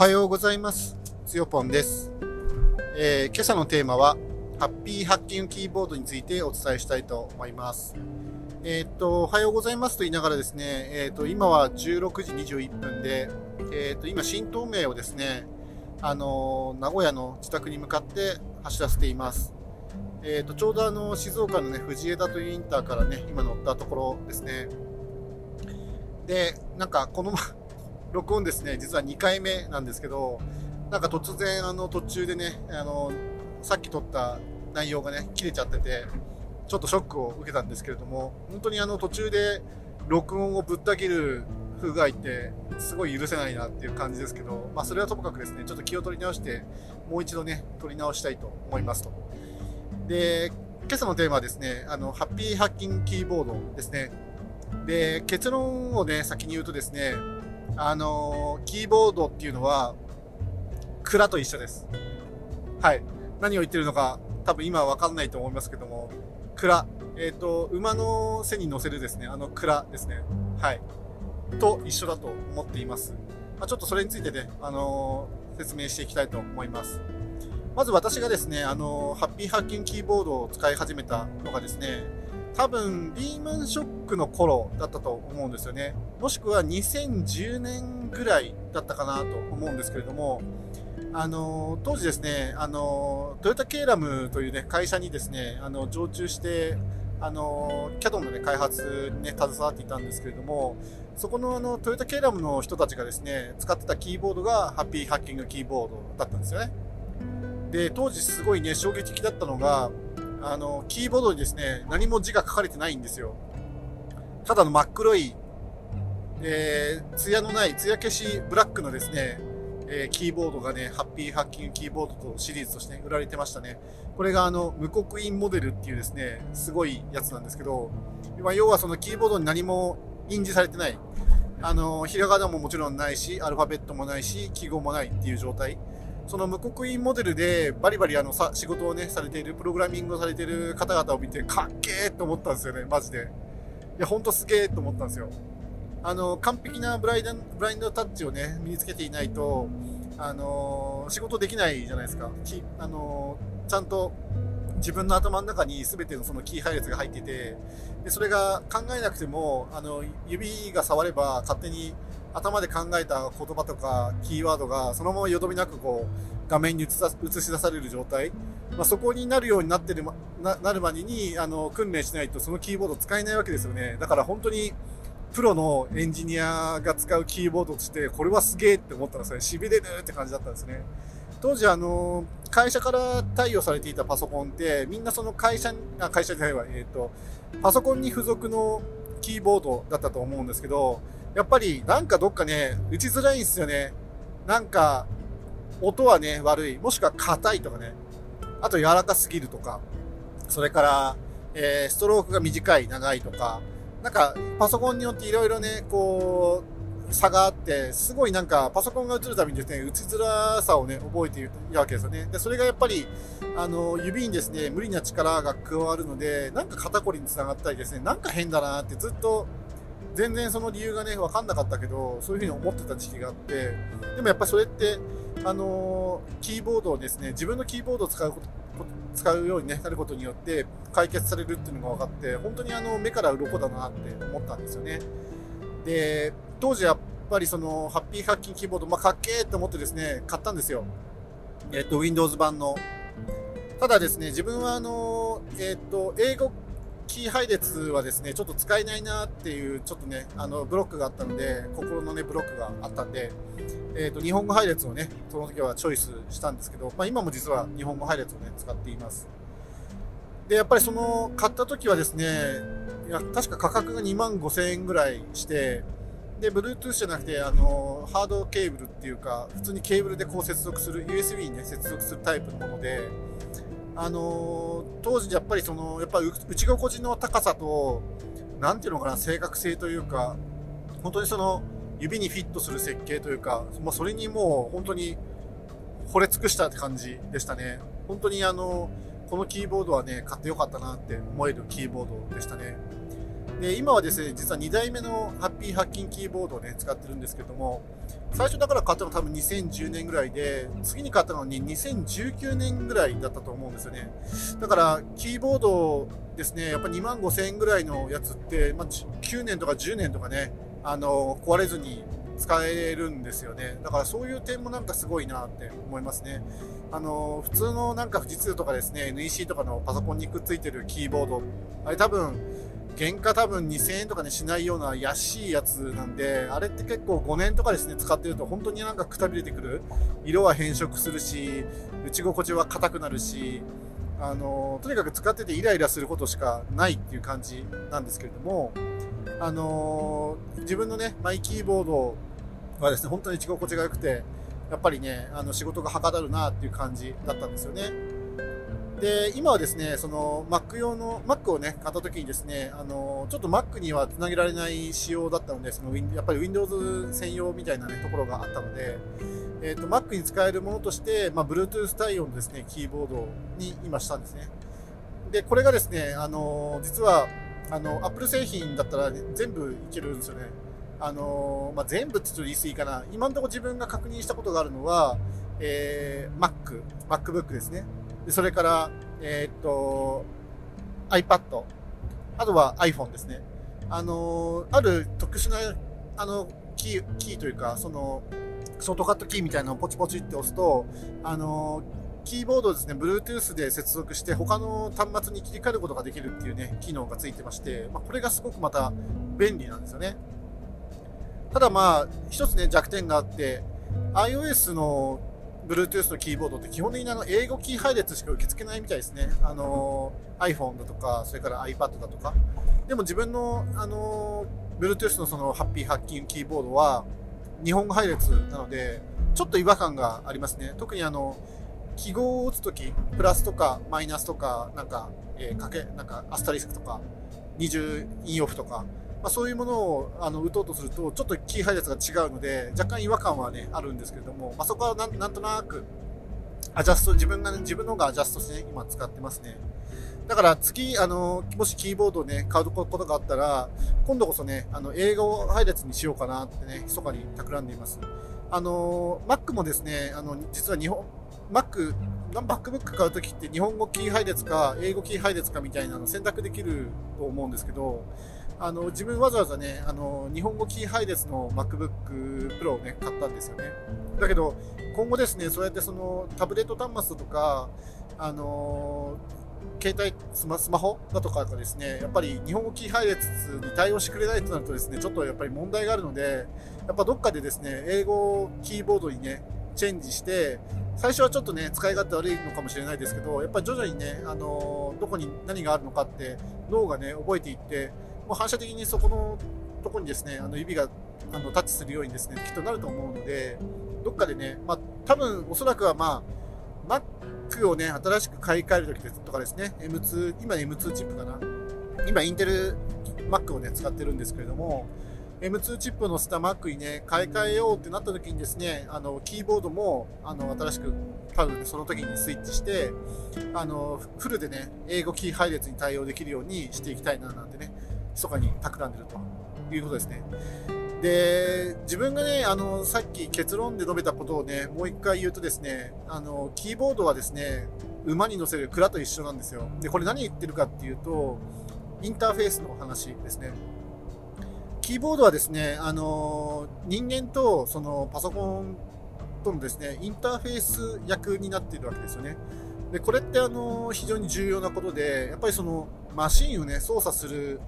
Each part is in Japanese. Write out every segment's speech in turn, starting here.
はようございます。つよぽんです、えー今朝のテーマは、ハッピーハッキングキーボードについてお伝えしたいと思います。えーっと、おはようございますと言いながらですね、えーっと、今は16時21分で、えーっと、今、新東名をですね、あのー名古屋の自宅に向かって走らせています。えーっと、ちょうどあの、静岡のね、藤枝というインターからね、今乗ったところですね。で、なんか、このま、録音ですね、実は2回目なんですけど、なんか突然、あの、途中でね、あの、さっき撮った内容がね、切れちゃってて、ちょっとショックを受けたんですけれども、本当にあの、途中で録音をぶった切る不具合って、すごい許せないなっていう感じですけど、まあ、それはともかくですね、ちょっと気を取り直して、もう一度ね、取り直したいと思いますと。で、今朝のテーマはですね、あの、ハッピーハッキングキーボードですね。で、結論をね、先に言うとですね、あのキーボードっていうのは、蔵と一緒です。はい。何を言ってるのか、多分今はわかんないと思いますけども、蔵。えっ、と、馬の背に乗せるですね、あの蔵ですね。はい。と一緒だと思っています。まあ、ちょっとそれについてね、あの説明していきたいと思います。まず私がですね、あのハッピーハッキングキーボードを使い始めたのがですね、多分リーマンショックの頃だったと思うんですよね。もしくは2010年ぐらいだったかなと思うんですけれども、あの当時ですね、あのトヨタケイラムというね、会社にですね、あの、常駐して、あのキャドンのね、開発にね、携わっていたんですけれども、そこのあの、トヨタケイラムの人たちがですね、使ってたキーボードがハッピーハッキングキーボードだったんですよね。で、当時すごいね、衝撃的だったのが、あの、キーボードにですね、何も字が書かれてないんですよ。ただの真っ黒い、えー、艶のない、艶消しブラックのですね、えーキーボードがね、ハッピーハッキングキーボードとシリーズとして、ね、売られてましたね。これがあの、無刻印モデルっていうですね、すごいやつなんですけど、ま要はそのキーボードに何も印字されてない。あの、ひらがなももちろんないし、アルファベットもないし、記号もないっていう状態。その無刻印モデルでバリバリあのさ仕事をね、されている、プログラミングをされている方々を見て、かっけーと思ったんですよね、マジで。いや、ほんとすげーと思ったんですよ。あの、完璧なブライダンブラインドタッチをね、身につけていないと、あの仕事できないじゃないですか。きあのちゃんと自分の頭の中に全てのそのキー配列が入ってて、でそれが考えなくても、あの、指が触れば勝手に頭で考えた言葉とかキーワードがそのままよどみなくこう画面に映し出される状態、まあ、そこになるようになってるまななるまでにあの訓練しないとそのキーボード使えないわけですよね。だから本当にプロのエンジニアが使うキーボードとしてこれはすげえって思ったんですね。痺れるって感じだったんですね。当時あの会社から貸与されていたパソコンってみんなその会社にあ会社じゃないわ。えっ、とパソコンに付属のキーボードだったと思うんですけどやっぱりなんかどっかね、打ちづらいんですよね。なんか、音はね、悪い。もしくは硬いとかね。あと柔らかすぎるとか。それから、えーストロークが短い、長いとか。なんか、パソコンによっていろいろね、こう、差があって、すごいなんか、パソコンが映るたびにですね、打ちづらさをね、覚えているわけですよね。で、それがやっぱり、あの、指にですね、無理な力が加わるので、なんか肩こりにつながったりですね、なんか変だなってずっと、全然その理由がね、分かんなかったけど、そういうふうに思ってた時期があって、でもやっぱりそれって、あのキーボードをですね、自分のキーボードを使うこと、使うように、ね、なることによって解決されるっていうのが分かって、本当にあの目から鱗だなって思ったんですよね。で、当時やっぱりそのハッピーハッキングキーボード、まあ、かっけーって思ってですね、買ったんですよ。えっ、と、Windows 版の。ただですね、自分はあのえっ、と、英語キー配列はですね、ちょっと使えないなっていう、ちょっとね、あの、ブロックがあったので、心のね、ブロックがあったんで、えっ、と、日本語配列をね、その時はチョイスしたんですけど、まあ今も実は日本語配列をね、使っています。で、やっぱりその、買った時はですね、いや、確か価格が2万5千円ぐらいして、で、Bluetooth じゃなくて、あの、ハードケーブルっていうか、普通にケーブルでこう接続する、USB にね、接続するタイプのもので、あの当時やっぱりその、やっぱり内心地の高さと、なんていうのかな、正確性というか、本当にその、指にフィットする設計というか、まあ、それにもう本当に惚れ尽くしたって感じでしたね。本当にあの、このキーボードはね、買ってよかったなって思えるキーボードでしたね。で、今はですね、実は2代目のハッピーハッキンキーボードをね、使ってるんですけども、最初だから買ったの多分2010年ぐらいで、次に買ったのに2019年ぐらいだったと思うんですよね。だから、キーボードですね、やっぱ2万5千円ぐらいのやつって、まあ、9年とか10年とかね、あの、壊れずに使えるんですよね。だからそういう点もなんかすごいなって思いますね。あの、普通のなんか富士通とかですね、NEC とかのパソコンにくっついてるキーボード、あれ多分、原価多分2000円とかにしないような安いやつなんで、あれって結構5年とかですね、使ってると本当になんかくたびれてくる。色は変色するし、打ち心地は硬くなるし、あの、とにかく使っててイライラすることしかないっていう感じなんですけれども、あの自分のね、マイキーボードはですね、本当に打ち心地が良くて、やっぱりね、あの仕事がはかどるなっていう感じだったんですよね。で、今はですね、その Mac 用の、Mac をね、買った時にですね、あの、ちょっと Mac には繋げられない仕様だったので、そのやっぱり Windows 専用みたいなね、ところがあったので、えっ、ー、と、Mac に使えるものとして、まあ、Bluetooth 対応のですね、キーボードに今したんですね。で、これがですね、あの、実は、あの、Apple 製品だったら、ね、全部いけるんですよね。あの、まあ、全部ってちょっと言い過ぎかな。今のところ自分が確認したことがあるのは、えー、Mac、MacBook ですね。でそれから、えー、っと、iPad、あとは iPhone ですね。あの、ある特殊な、あの、キー、キーというか、その、ショートカットキーみたいなのをポチポチって押すと、あの、キーボードをですね、Bluetooth で接続して他の端末に切り替えることができるっていうね、機能がついてまして、まあ、これがすごくまた便利なんですよね。ただまあ、一つね、弱点があって、iOS の Bluetooth のキーボードって基本的にあの英語キー配列しか受け付けないみたいですね。あの iPhone だとか、それから iPad だとか。でも自分のあの Bluetooth のそのハッピーハッキングキーボードは日本語配列なので、ちょっと違和感がありますね。特にあの、記号を打つとき、プラスとかマイナスとか、なんか、えー、かけ、なんかアスタリスクとか、二重インオフとか、まあ、そういうものをあの打とうとすると、ちょっとキー配列が違うので、若干違和感はね、あるんですけれども、まあ、そこはなんとなく、アジャスト、自分がね、自分の方がアジャストして、今使ってますね。だから次、あの、もしキーボードをね、買うことがあったら、今度こそね、あの、英語配列にしようかなってね、密かに企んでいます。あの、Mac もですね、あの、実は日本、Mac、MacBook 買うときって日本語キー配列か英語キー配列かみたいなの選択できると思うんですけど、あの、自分わざわざね、あの、日本語キー配列の MacBook Pro をね、買ったんですよね。だけど、今後ですね、そうやってそのタブレット端末とか、あの携帯スマ、スマホだとかがですね、やっぱり日本語キー配列に対応してくれないとなるとですね、ちょっとやっぱり問題があるので、やっぱどっかでですね、英語キーボードにね、チェンジして、最初はちょっとね、使い勝手悪いのかもしれないですけど、やっぱり徐々にね、あのどこに何があるのかって脳がね、覚えていって、もう反射的にそこのとこにですね、あの指があのタッチするようにですね、きっとなると思うので、どっかでね、まあ、多分おそらくはまあ、Mac をね、新しく買い替えるときとかですね、M2、今 M2 チップかな。今、インテル Mac をね、使ってるんですけれども、M2 チップのスタ Mac にね、買い替えようってなった時にですね、あの、キーボードも、あの、新しく、多分その時にスイッチして、あの、フルでね、英語キー配列に対応できるようにしていきたいななんてね、密かに企んでるということですね。で、自分がね、あの、さっき結論で述べたことをね、もう一回言うとですね、あの、キーボードはですね、馬に乗せる蔵と一緒なんですよ。で、これ何言ってるかっていうと、インターフェースの話ですね。キーボードはですね、あの、人間とそのパソコンとのですね、インターフェース役になっているわけですよね。で、これってあの、非常に重要なことで、やっぱりその、マシンをね、操作する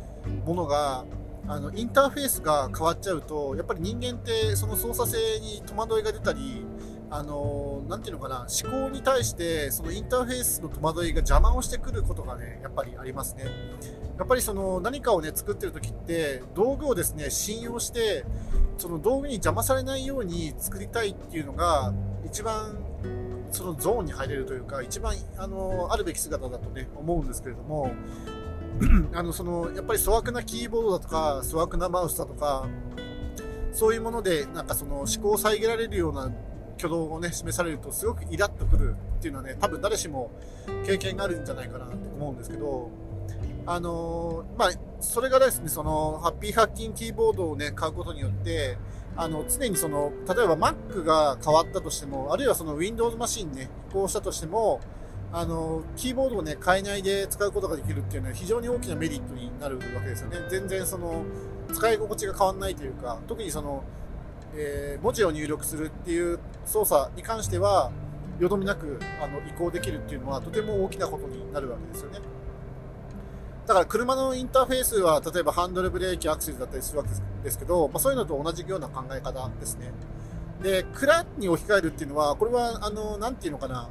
ものが、あの、インターフェースが変わっちゃうと、やっぱり人間ってその操作性に戸惑いが出たり、あの、なんていうのかな、思考に対してそのインターフェースの戸惑いが邪魔をしてくることがね、やっぱりありますね。やっぱりその何かをね、作ってる時って、道具をですね、信用して、その道具に邪魔されないように作りたいっていうのが、一番そのゾーンに入れるというか、一番あのあるべき姿だとね、思うんですけれども、あのそのやっぱり粗悪なキーボードだとか粗悪なマウスだとかそういうものでなんかその思考を遮られるような挙動をね示されるとすごくイラッとくるっていうのはね多分誰しも経験があるんじゃないかなと思うんですけどあの、まあそれがですねそのハッピーハッキンキーボードをね買うことによってあの、常にその、例えば Mac が変わったとしても、あるいはその Windows マシンね、移行したとしても、あの、キーボードをね、変えないで使うことができるっていうのは非常に大きなメリットになるわけですよね。全然その、使い心地が変わんないというか、特にその、えー、文字を入力するっていう操作に関しては、よどみなくあの移行できるっていうのはとても大きなことになるわけですよね。だから車のインターフェースは例えばハンドルブレーキアクセルだったりするわけですけど、まあ、そういうのと同じような考え方ですね。で、蔵に置き換えるっていうのは、これは、あの、なんていうのかな。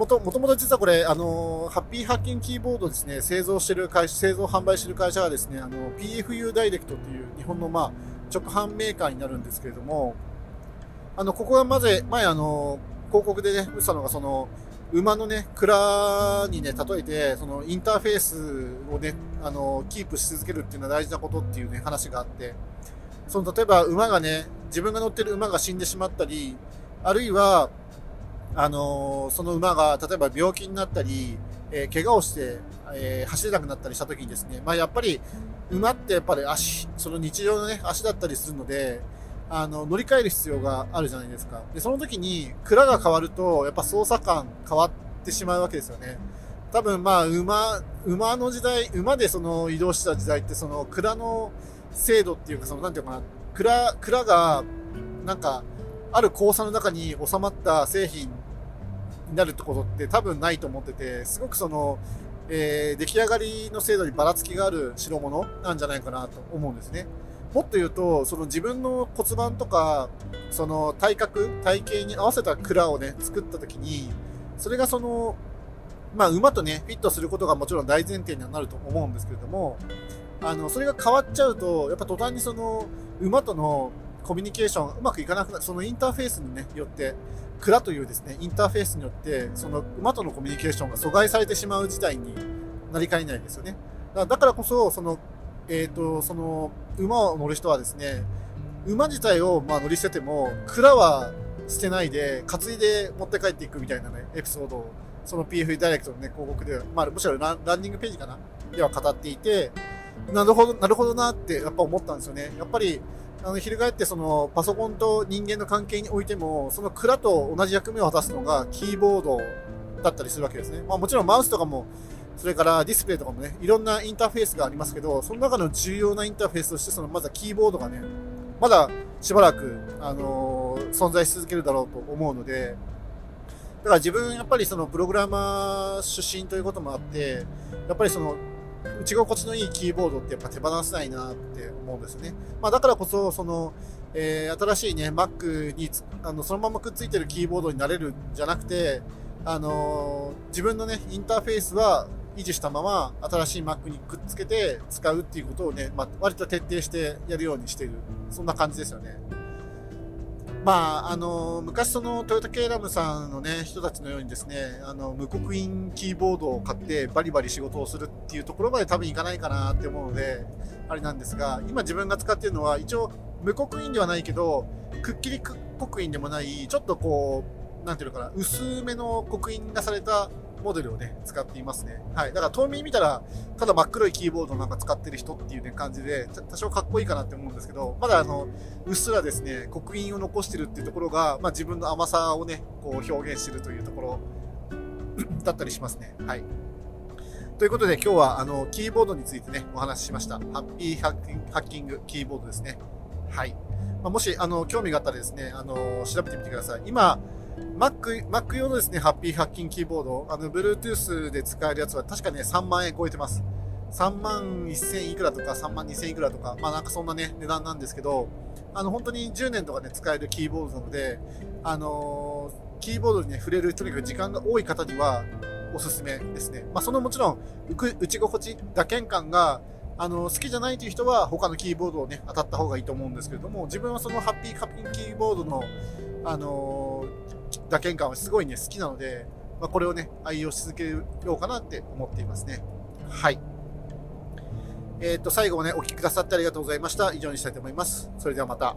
もともと実はこれ、あの、ハッピーハッキンキーボードですね、製造してる会社、製造販売してる会社がですね、あの、PFU ダイレクトっていう日本のまあ、直販メーカーになるんですけれども、あの、ここがまず、前あの、広告でね、打ったのが、その、馬のね、蔵にね、例えて、そのインターフェースをね、あの、キープし続けるっていうのは大事なことっていうね、話があって、その、例えば馬がね、自分が乗ってる馬が死んでしまったり、あるいは、あのその馬が、例えば病気になったり、えー、怪我をして、えー、走れなくなったりした時にですね、まあ、やっぱり、馬ってやっぱり足、その日常のね、足だったりするので、あの、乗り換える必要があるじゃないですか。で、その時に、蔵が変わると、やっぱ操作感変わってしまうわけですよね。多分まあ、馬、馬の時代、馬でその移動した時代って、その蔵の制度っていうか、その、なんていうかな、蔵、蔵が、なんか、ある交差の中に収まった製品になるってことって多分ないと思ってて、すごくその、えー、出来上がりの制度にばらつきがある代物なんじゃないかなと思うんですね。もっと言うと、その自分の骨盤とか、その体格、体型に合わせた蔵をね、作った時に、それがその、まあ馬とね、フィットすることがもちろん大前提にはなると思うんですけれども、あの、それが変わっちゃうと、やっぱ途端にその、馬とのコミュニケーションうまくいかなくなる、そのインターフェースにね、よって、蔵というですね、インターフェースによって、その馬とのコミュニケーションが阻害されてしまう事態になりかねないですよね。だからこそ、その、えっ、ー、と、その、馬を乗る人はですね、馬自体をまあ乗り捨てても、蔵は捨てないで、担いで持って帰っていくみたいなね、エピソードを、その PFE ダイレクトのね、広告で、まあ、むしろランランニングページかな？では語っていて、なるほど、なるほどなってやっぱ思ったんですよね。やっぱり、あの、翻ってその、パソコンと人間の関係においても、その蔵と同じ役目を果たすのがキーボードだったりするわけですね。まあもちろんマウスとかもそれからディスプレイとかもね、いろんなインターフェースがありますけど、その中の重要なインターフェースとして、そのまずはキーボードがね、まだしばらく、あのー、存在し続けるだろうと思うので、だから自分やっぱりそのプログラマー出身ということもあって、やっぱりその打ち心地のいいキーボードってやっぱ手放せないなって思うんですよね。まあだからこそ、その、えー、新しいね、Mac にあのそのままくっついてるキーボードになれるんじゃなくて、あのー、自分のね、インターフェースは維持したまま新しい Mac にくっつけて使うっていうことをね、まあ、割と徹底してやるようにしている。そんな感じですよね。まあ、あの、昔そのトヨタケラムさんのね、人たちのようにですね、あの、無刻印キーボードを買ってバリバリ仕事をするっていうところまで多分いかないかなって思うので、あれなんですが、今自分が使っているのは一応無刻印ではないけど、くっきり刻印でもない、ちょっとこう、なんていうのかな、薄めの刻印がされたモデルをね、使っていますね。はい。だから遠目に見たら、ただ真っ黒いキーボードなんか使ってる人っていうね、感じで、多少かっこいいかなって思うんですけど、まだあの、うっすらですね、刻印を残してるっていうところが、まあ自分の甘さをね、こう表現してるというところ だったりしますね。はい。ということで今日はあの、キーボードについてね、お話ししました。ハッピーハッキングキーボードですね。はい。まあ、もし、あの、興味があったらですね、あの、調べてみてください。今、Mac、Mac 用のですね、ハッピーハッキンキーボード、あの、Bluetooth で使えるやつは確かね、3万円超えてます。3万1000いくらとか3万2000いくらとか、まあなんかそんなね、値段なんですけど、あの、本当に10年とかね、使えるキーボードなので、あのー、キーボードにね、触れるとにかく時間が多い方には、おすすめですね。まあそのもちろん、打ち心地、打鍵感が、あの、好きじゃないという人は他のキーボードをね、当たった方がいいと思うんですけれども、自分はそのハッピーハッピングキーボードの、あのー、打鍵感はすごいね、好きなので、まあ、これをね、愛用し続けようかなって思っていますね。はい。えっ、ー、と、最後まで、ね、お聴きくださってありがとうございました。以上にしたいと思います。それではまた。